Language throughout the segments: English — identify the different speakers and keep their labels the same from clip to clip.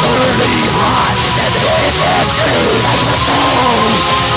Speaker 1: Burning hot, and the wind is through like the storm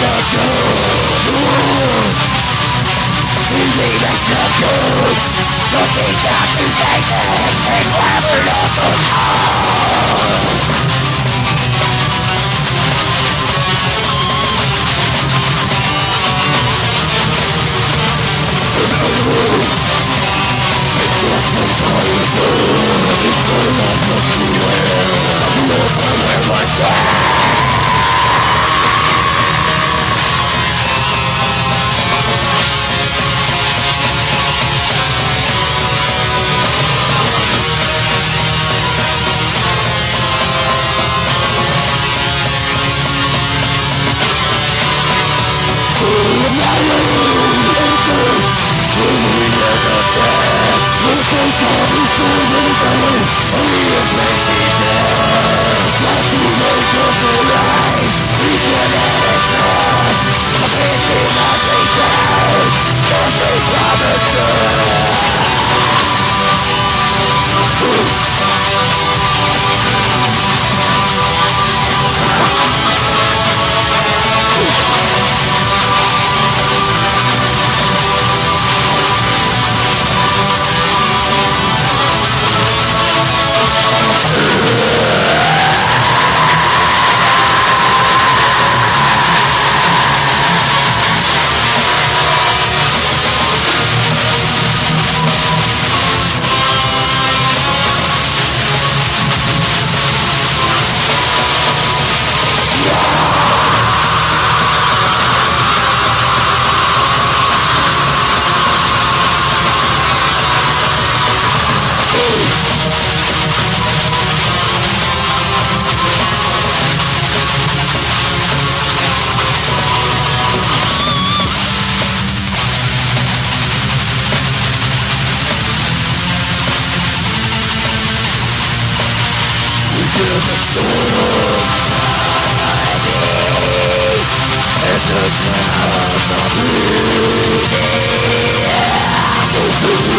Speaker 1: not good We not the the I'm not aware like that Only if I see death Into the ground of beauty